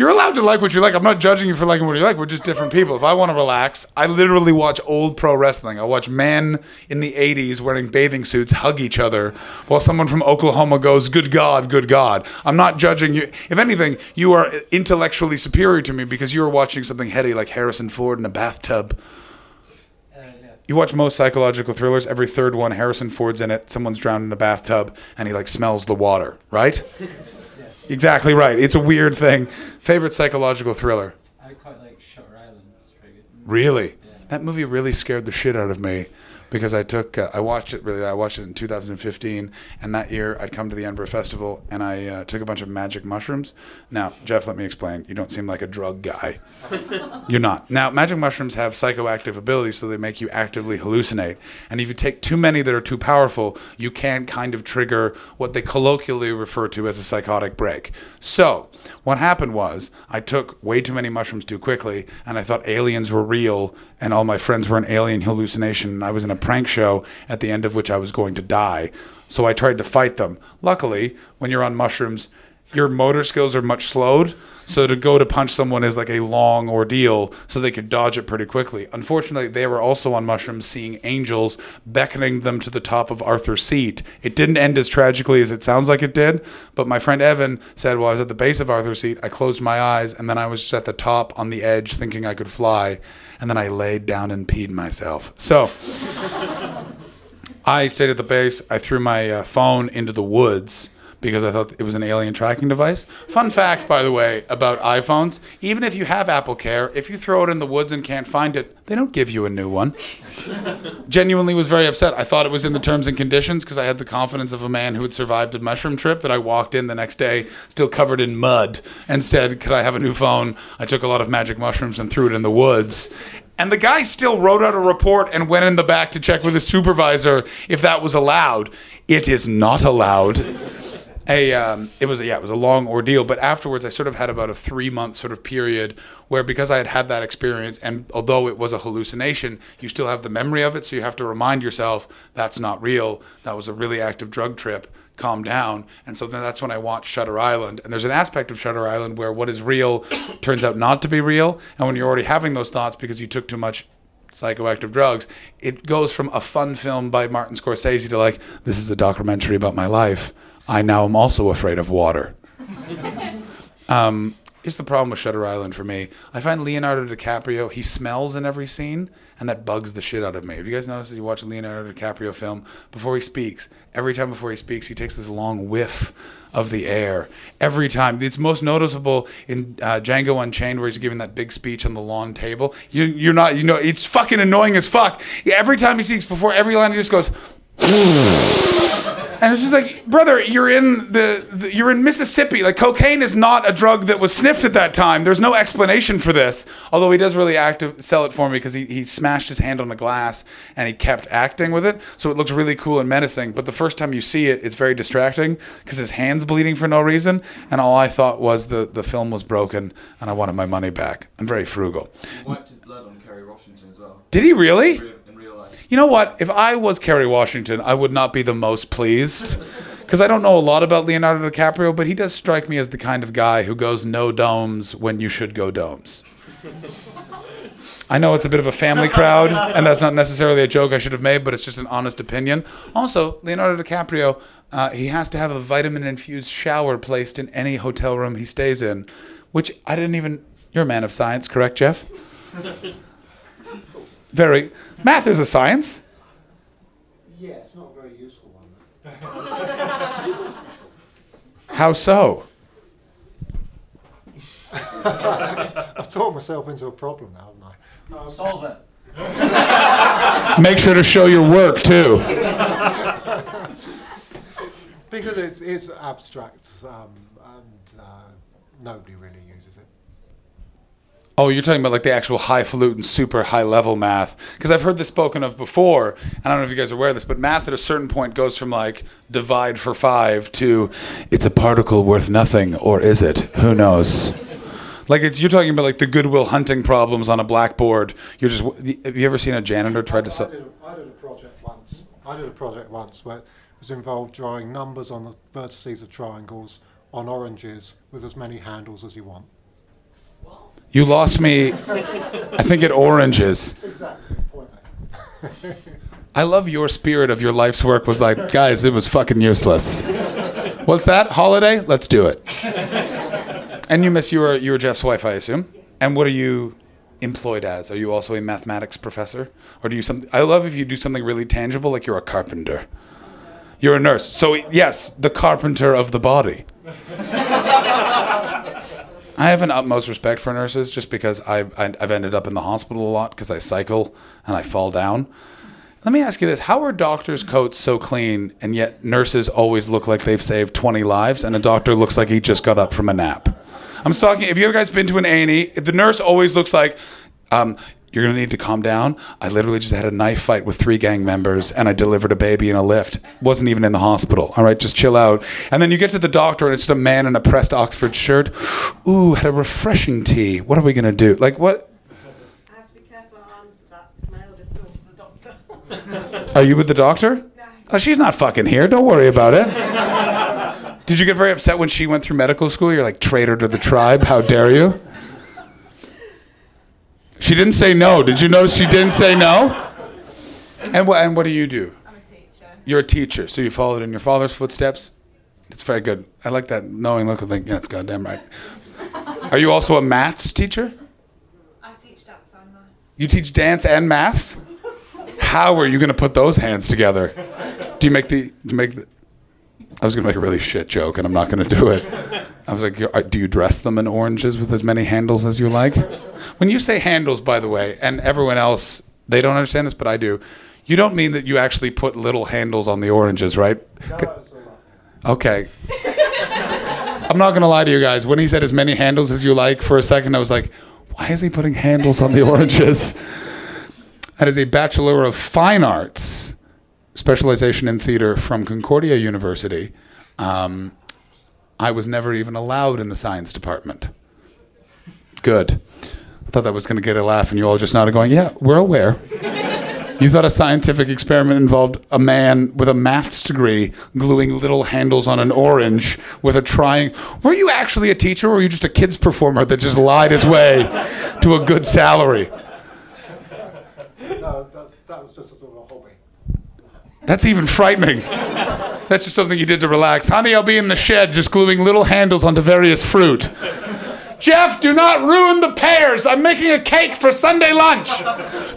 You're allowed to like what you like. I'm not judging you for liking what you like. We're just different people. If I want to relax, I literally watch old pro wrestling. I watch men in the 80s wearing bathing suits hug each other while someone from Oklahoma goes, Good God, good God. I'm not judging you. If anything, you are intellectually superior to me because you are watching something heady like Harrison Ford in a bathtub. Uh. You watch most psychological thrillers, every third one, Harrison Ford's in it, someone's drowned in a bathtub, and he like smells the water, right? Exactly right. It's a weird thing. Favorite psychological thriller? I quite like Shutter Island. It's very good. Really? That movie really scared the shit out of me because I took uh, I watched it really I watched it in 2015 and that year I'd come to the Edinburgh Festival and I uh, took a bunch of magic mushrooms. Now, Jeff, let me explain. You don't seem like a drug guy. You're not. Now, magic mushrooms have psychoactive abilities, so they make you actively hallucinate. And if you take too many that are too powerful, you can kind of trigger what they colloquially refer to as a psychotic break. So, what happened was I took way too many mushrooms too quickly, and I thought aliens were real, and all my friends were an alien hallucination. And I was in a prank show at the end of which I was going to die. So I tried to fight them. Luckily, when you're on mushrooms, your motor skills are much slowed. So to go to punch someone is like a long ordeal, so they could dodge it pretty quickly. Unfortunately, they were also on mushrooms, seeing angels beckoning them to the top of Arthur's seat. It didn't end as tragically as it sounds like it did, but my friend Evan said, "Well, I was at the base of Arthur's seat. I closed my eyes, and then I was just at the top on the edge, thinking I could fly, and then I laid down and peed myself." So. I stayed at the base. I threw my uh, phone into the woods because I thought it was an alien tracking device. Fun fact, by the way, about iPhones even if you have Apple Care, if you throw it in the woods and can't find it, they don't give you a new one. Genuinely was very upset. I thought it was in the terms and conditions because I had the confidence of a man who had survived a mushroom trip that I walked in the next day still covered in mud. and said, could I have a new phone? I took a lot of magic mushrooms and threw it in the woods. And the guy still wrote out a report and went in the back to check with his supervisor if that was allowed. It is not allowed. A um, it was yeah it was a long ordeal but afterwards i sort of had about a three month sort of period where because i had had that experience and although it was a hallucination you still have the memory of it so you have to remind yourself that's not real. That was a really active drug trip calm down. And so then that's when i watched shutter island. And there's an aspect of shutter island where what is real turns out not to be real. And when you're already having those thoughts because you took too much psychoactive drugs, it goes from a fun film by Martin Scorsese to like, this is a documentary about my life. I now am also afraid of water. um, it's the problem with Shutter Island for me. I find Leonardo DiCaprio, he smells in every scene, and that bugs the shit out of me. Have you guys noticed that you watch a Leonardo DiCaprio film before he speaks? Every time before he speaks, he takes this long whiff of the air. Every time. It's most noticeable in uh, Django Unchained, where he's giving that big speech on the lawn table. You, you're not, you know, it's fucking annoying as fuck. Every time he speaks, before every line, he just goes. And it's just like, brother, you're in the, the, you're in Mississippi. Like cocaine is not a drug that was sniffed at that time. There's no explanation for this. Although he does really active sell it for me because he, he smashed his hand on the glass and he kept acting with it, so it looks really cool and menacing. But the first time you see it, it's very distracting because his hand's bleeding for no reason, and all I thought was the the film was broken and I wanted my money back. I'm very frugal. He wiped his blood on Kerry Washington as well. Did he really? You know what? If I was Kerry Washington, I would not be the most pleased. Because I don't know a lot about Leonardo DiCaprio, but he does strike me as the kind of guy who goes no domes when you should go domes. I know it's a bit of a family crowd, and that's not necessarily a joke I should have made, but it's just an honest opinion. Also, Leonardo DiCaprio, uh, he has to have a vitamin infused shower placed in any hotel room he stays in, which I didn't even. You're a man of science, correct, Jeff? Very. Math is a science. Yeah, it's not a very useful one. How so? I've talked myself into a problem now, haven't I? Solve it. Make sure to show your work too. Because it's, it's abstract um, and uh, nobody really uses it. Oh, you're talking about like the actual highfalutin, super high level math. Because I've heard this spoken of before. and I don't know if you guys are aware of this, but math at a certain point goes from like divide for five to it's a particle worth nothing, or is it? Who knows? Like it's you're talking about like the Good Will Hunting problems on a blackboard. You're just have you ever seen a janitor try to I, solve? did a, I did a project once. I did a project once where it was involved drawing numbers on the vertices of triangles on oranges with as many handles as you want. You lost me. I think at oranges. I love your spirit of your life's work was like, guys, it was fucking useless. What's that? Holiday? Let's do it. And you miss you were you were Jeff's wife, I assume. And what are you employed as? Are you also a mathematics professor, or do you some? I love if you do something really tangible, like you're a carpenter. You're a nurse, so yes, the carpenter of the body. I have an utmost respect for nurses, just because I've I've ended up in the hospital a lot because I cycle and I fall down. Let me ask you this: How are doctors' coats so clean, and yet nurses always look like they've saved 20 lives, and a doctor looks like he just got up from a nap? I'm talking. If you guys been to an A&E, the nurse always looks like, um, "You're gonna need to calm down." I literally just had a knife fight with three gang members, and I delivered a baby in a lift. wasn't even in the hospital. All right, just chill out. And then you get to the doctor, and it's just a man in a pressed Oxford shirt. Ooh, had a refreshing tea. What are we gonna do? Like what? I have to be careful how I answer that because my eldest daughter's the doctor. Are you with the doctor? Oh, she's not fucking here. Don't worry about it. Did you get very upset when she went through medical school? You're like traitor to the tribe. How dare you? She didn't say no. Did you notice she didn't say no? And what and what do you do? I'm a teacher. You're a teacher, so you followed in your father's footsteps. It's very good. I like that knowing look of like, yeah, it's goddamn right. Are you also a maths teacher? I teach dance and maths. You teach dance and maths? How are you going to put those hands together? Do you make the do you make the I was going to make a really shit joke and I'm not going to do it. I was like, do you dress them in oranges with as many handles as you like? When you say handles, by the way, and everyone else, they don't understand this, but I do. You don't mean that you actually put little handles on the oranges, right? Okay. I'm not going to lie to you guys. When he said as many handles as you like for a second, I was like, why is he putting handles on the oranges? That is a Bachelor of Fine Arts, specialization in theater from Concordia University. Um, I was never even allowed in the science department. Good. I thought that was going to get a laugh, and you all just nodded, going, Yeah, we're aware. You thought a scientific experiment involved a man with a maths degree gluing little handles on an orange with a trying. Were you actually a teacher, or were you just a kids performer that just lied his way to a good salary? No, that, that was just a sort of a hobby. That's even frightening. That's just something you did to relax. Honey, I'll be in the shed just gluing little handles onto various fruit. Jeff, do not ruin the pears. I'm making a cake for Sunday lunch.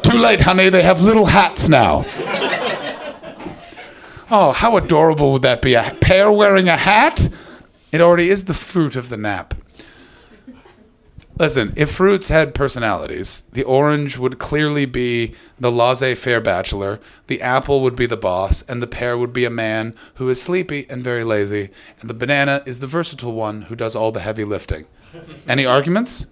Too late, honey. They have little hats now. Oh, how adorable would that be? A pear wearing a hat? It already is the fruit of the nap. Listen, if fruits had personalities, the orange would clearly be the laissez faire bachelor, the apple would be the boss, and the pear would be a man who is sleepy and very lazy, and the banana is the versatile one who does all the heavy lifting. Any arguments?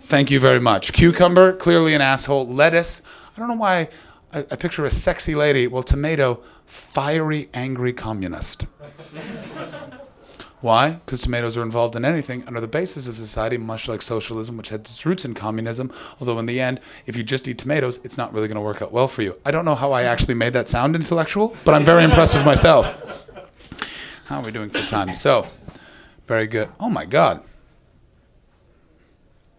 Thank you very much. Cucumber, clearly an asshole. Lettuce, I don't know why I, I picture a sexy lady. Well, tomato, fiery, angry communist. Why? Because tomatoes are involved in anything under the basis of society, much like socialism, which has its roots in communism. Although, in the end, if you just eat tomatoes, it's not really going to work out well for you. I don't know how I actually made that sound intellectual, but I'm very impressed with myself. How are we doing for time? So, very good. Oh my God.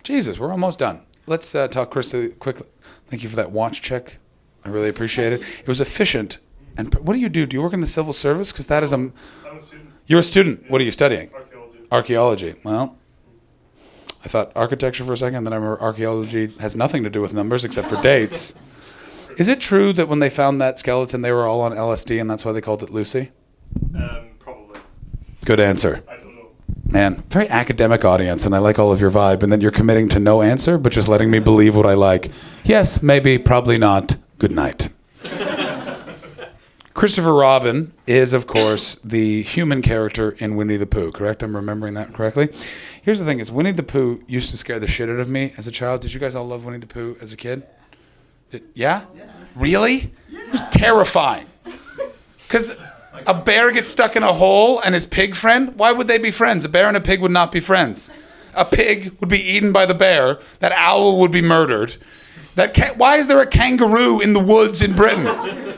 Jesus, we're almost done. Let's uh, talk Chris quickly. Thank you for that watch check. I really appreciate it. It was efficient. And what do you do? Do you work in the civil service? Because that is a. Student. You're a student. What are you studying? Archaeology. Archaeology. Well, I thought architecture for a second, then I remember archaeology has nothing to do with numbers except for dates. Is it true that when they found that skeleton, they were all on LSD and that's why they called it Lucy? Um, probably. Good answer. I don't know. Man, very academic audience, and I like all of your vibe. And then you're committing to no answer, but just letting me believe what I like. Yes, maybe, probably not. Good night. Christopher Robin is, of course, the human character in Winnie the Pooh, correct? I'm remembering that correctly. Here's the thing is Winnie the Pooh used to scare the shit out of me as a child. Did you guys all love Winnie the Pooh as a kid? Did, yeah? Really? It was terrifying. Because a bear gets stuck in a hole and his pig friend, why would they be friends? A bear and a pig would not be friends. A pig would be eaten by the bear. That owl would be murdered. That ca- why is there a kangaroo in the woods in Britain?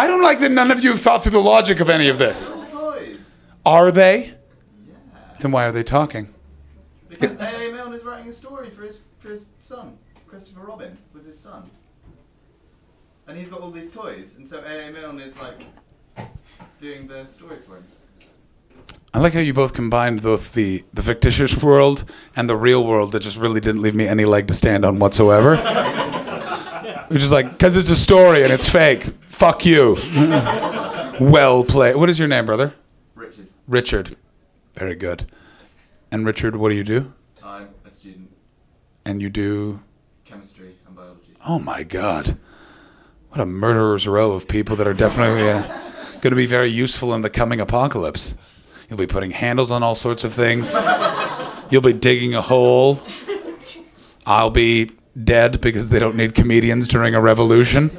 I don't like that none of you have thought through the logic of any of this. Are they? Then why are they talking? Because A.A. Milne is writing a story for his for his son. Christopher Robin was his son. And he's got all these toys, and so A.A. Milne is like doing the story for him. I like how you both combined both the, the fictitious world and the real world that just really didn't leave me any leg to stand on whatsoever. Which is like, because it's a story and it's fake. Fuck you. well played. What is your name, brother? Richard, Richard. Very good. And Richard, what do you do? I'm a student, And you do. chemistry and biology. Oh my God. What a murderer's row of people that are definitely uh, going to be very useful in the coming apocalypse. You'll be putting handles on all sorts of things. You'll be digging a hole. I'll be dead because they don't need comedians during a revolution.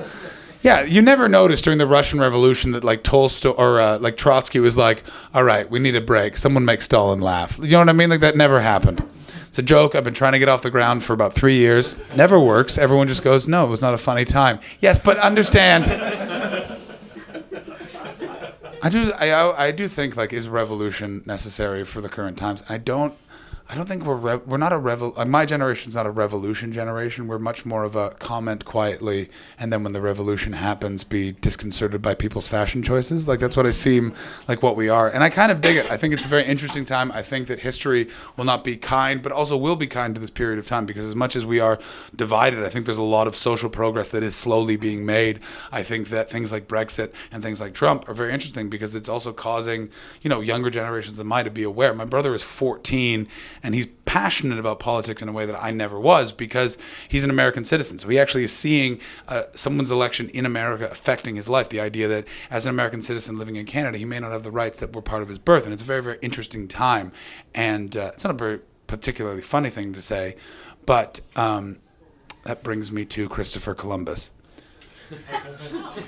Yeah, you never noticed during the Russian Revolution that like Tolstoy or uh, like Trotsky was like, "All right, we need a break. Someone make Stalin laugh." You know what I mean? Like that never happened. It's a joke. I've been trying to get off the ground for about three years. Never works. Everyone just goes, "No, it was not a funny time." Yes, but understand. I do. I, I do think like is revolution necessary for the current times? I don't. I don't think we're rev- we're not a revol. Uh, my generation's not a revolution generation. We're much more of a comment quietly, and then when the revolution happens, be disconcerted by people's fashion choices. Like that's what I seem like what we are, and I kind of dig it. I think it's a very interesting time. I think that history will not be kind, but also will be kind to this period of time because as much as we are divided, I think there's a lot of social progress that is slowly being made. I think that things like Brexit and things like Trump are very interesting because it's also causing you know younger generations than mine to be aware. My brother is 14 and he's passionate about politics in a way that I never was because he's an American citizen. So he actually is seeing uh, someone's election in America affecting his life. The idea that as an American citizen living in Canada, he may not have the rights that were part of his birth, and it's a very, very interesting time. And uh, it's not a very particularly funny thing to say, but um, that brings me to Christopher Columbus.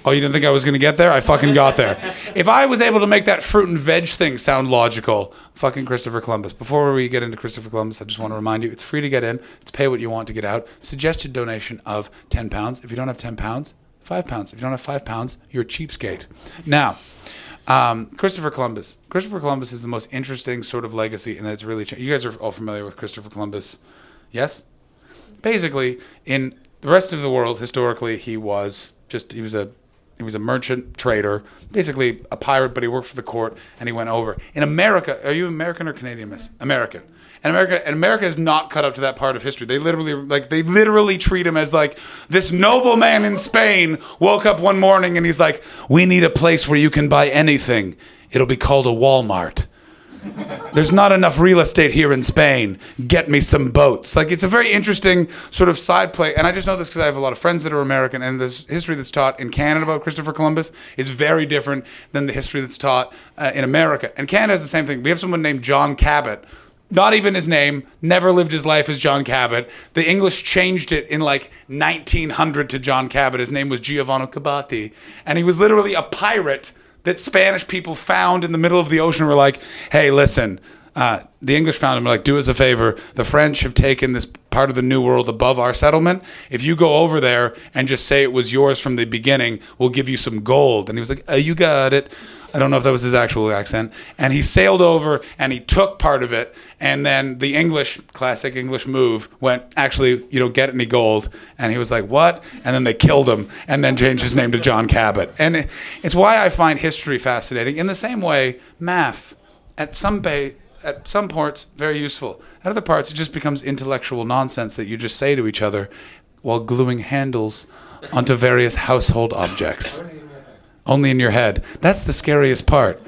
Oh, you didn't think I was going to get there? I fucking got there. If I was able to make that fruit and veg thing sound logical, fucking Christopher Columbus. Before we get into Christopher Columbus, I just want to remind you it's free to get in. It's pay what you want to get out. Suggested donation of 10 pounds. If you don't have 10 pounds, 5 pounds. If you don't have 5 pounds, you're a cheapskate. Now, um, Christopher Columbus. Christopher Columbus is the most interesting sort of legacy, and that's really. You guys are all familiar with Christopher Columbus, yes? Basically, in the rest of the world, historically, he was just he was a he was a merchant trader, basically a pirate, but he worked for the court, and he went over. In America, are you American or Canadian, Miss? American. And America, and America is not cut up to that part of history. They literally, like, they literally treat him as like this nobleman in Spain woke up one morning and he's like, "We need a place where you can buy anything. It'll be called a Walmart." There's not enough real estate here in Spain. Get me some boats. Like it's a very interesting sort of side play, and I just know this because I have a lot of friends that are American, and the history that's taught in Canada about Christopher Columbus is very different than the history that's taught uh, in America. And Canada has the same thing. We have someone named John Cabot. Not even his name, never lived his life as John Cabot. The English changed it in like 1900 to John Cabot. His name was Giovanni Cabati. And he was literally a pirate that Spanish people found in the middle of the ocean were like, hey, listen, uh, the English found him like, do us a favor. The French have taken this part of the New World above our settlement. If you go over there and just say it was yours from the beginning, we'll give you some gold. And he was like, oh, you got it. I don't know if that was his actual accent. And he sailed over and he took part of it. And then the English, classic English move, went, actually, you don't get any gold. And he was like, what? And then they killed him and then changed his name to John Cabot. And it's why I find history fascinating. In the same way, math, at some ba- at some parts, very useful. At other parts, it just becomes intellectual nonsense that you just say to each other while gluing handles onto various household objects. Only in your head. That's the scariest part.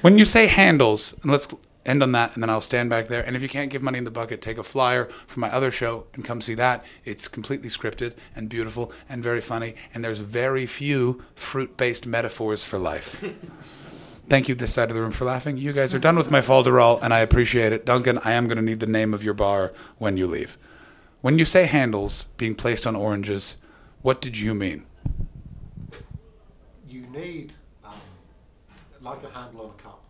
When you say handles, and let's end on that, and then I'll stand back there. And if you can't give money in the bucket, take a flyer from my other show and come see that. It's completely scripted and beautiful and very funny, and there's very few fruit based metaphors for life. Thank you, this side of the room, for laughing. You guys are done with my falderall, and I appreciate it. Duncan, I am going to need the name of your bar when you leave. When you say handles being placed on oranges, what did you mean? You need um, like a handle on a cup.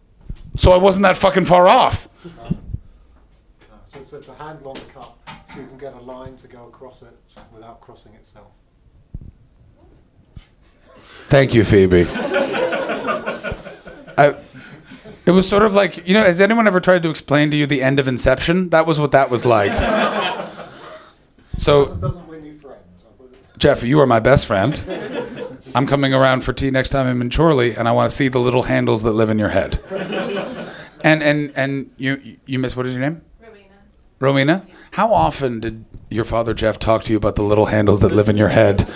So I wasn't that fucking far off. Uh, so it's, it's a handle on the cup, so you can get a line to go across it without crossing itself. Thank you, Phoebe. I, it was sort of like, you know, has anyone ever tried to explain to you the end of Inception? That was what that was like. So, It doesn't win you friends. I'll put it- Jeff, you are my best friend. I'm coming around for tea next time I'm in Chorley, and I want to see the little handles that live in your head. And and and you you miss what is your name? Rowena. Rowena. How often did your father Jeff talk to you about the little handles that live in your head?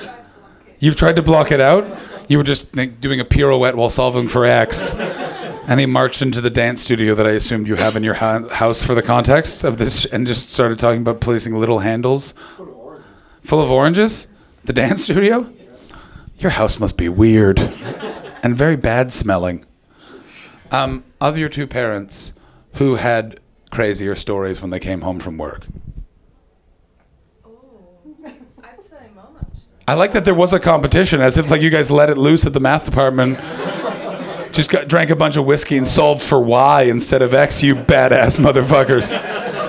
You've tried to block it out. You were just like, doing a pirouette while solving for X, and he marched into the dance studio that I assumed you have in your ha- house for the context of this, and just started talking about placing little handles full of oranges. The dance studio. Your house must be weird and very bad smelling. Um, of your two parents, who had crazier stories when they came home from work? I'd say mom actually. I like that there was a competition, as if like you guys let it loose at the math department. Just got, drank a bunch of whiskey and solved for Y instead of X. You badass motherfuckers.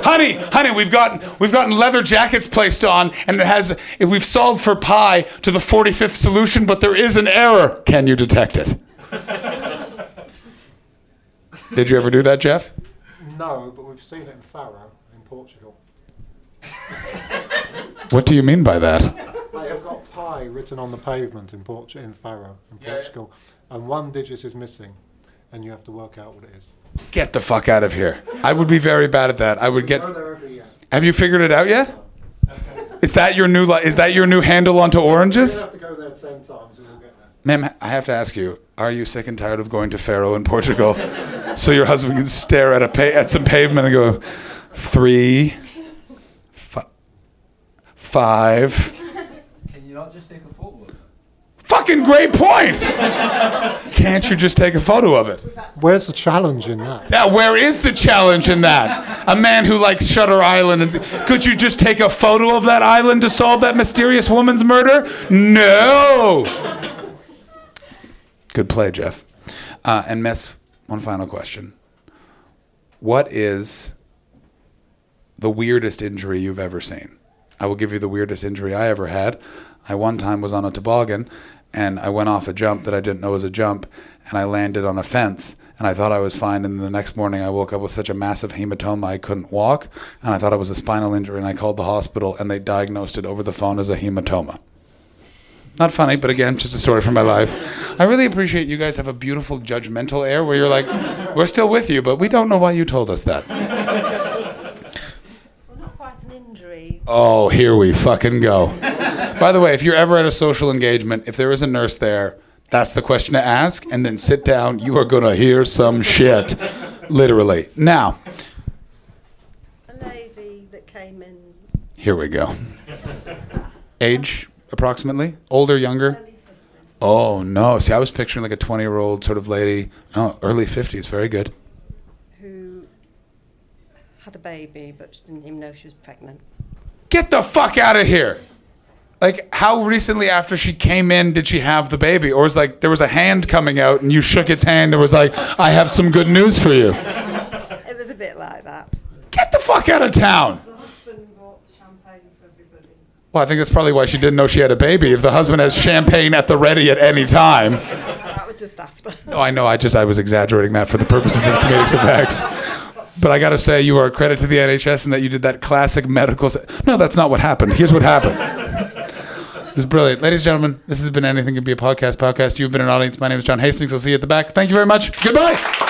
honey, honey, we've gotten we've gotten leather jackets placed on, and it has we've solved for pi to the forty fifth solution, but there is an error. Can you detect it? Did you ever do that, Jeff? No, but we've seen it in Faro in Portugal. What do you mean by that? They have got pi written on the pavement in Port- in Faro in Portugal, and one digit is missing, and you have to work out what it is. Get the fuck out of here. I would be very bad at that. I would get. Go there every year. Have you figured it out yet? Is that your new li- is that your new handle onto oranges? have to go there ten times and you'll get there. Ma'am, I have to ask you: Are you sick and tired of going to Faro in Portugal, so your husband can stare at a pa- at some pavement and go, three, fi- five. Can you not just take a photo of it? Fucking great point. Can't you just take a photo of it? Where's the challenge in that? Yeah, where is the challenge in that? A man who likes Shutter Island, and could you just take a photo of that island to solve that mysterious woman's murder? No. Good play, Jeff. Uh, and Miss, one final question. What is the weirdest injury you've ever seen? I will give you the weirdest injury I ever had. I one time was on a toboggan and I went off a jump that I didn't know was a jump and I landed on a fence and I thought I was fine and the next morning I woke up with such a massive hematoma I couldn't walk and I thought it was a spinal injury and I called the hospital and they diagnosed it over the phone as a hematoma. Not funny, but again, just a story from my life. I really appreciate you guys have a beautiful judgmental air where you're like, we're still with you, but we don't know why you told us that. Well, not quite an injury. Oh, here we fucking go. By the way, if you're ever at a social engagement, if there is a nurse there, that's the question to ask, and then sit down. You are going to hear some shit. Literally. Now, A lady that came in here we go. Age, approximately? Older, younger? early 50s. Oh, no. See, I was picturing like a 20 year old sort of lady. Oh, early 50s. Very good. who had a baby, but she didn't even know she was pregnant. Get the fuck out of here. Like, how recently after she came in did she have the baby? Or was like there was a hand coming out and you shook its hand and was like, I have some good news for you. It was a bit like that. Get the fuck out of town. The husband bought champagne for everybody. Well, I think that's probably why she didn't know she had a baby. If the husband has champagne at the ready at any time. That was just after. No, I know. I just I was exaggerating that for the purposes of comedic effects. But I got to say, you are a credit to the NHS in that you did that classic medical. Se- no, that's not what happened. Here's what happened. It was brilliant, ladies and gentlemen. This has been anything can be a podcast. Podcast. You've been an audience. My name is John Hastings. I'll see you at the back. Thank you very much. Goodbye.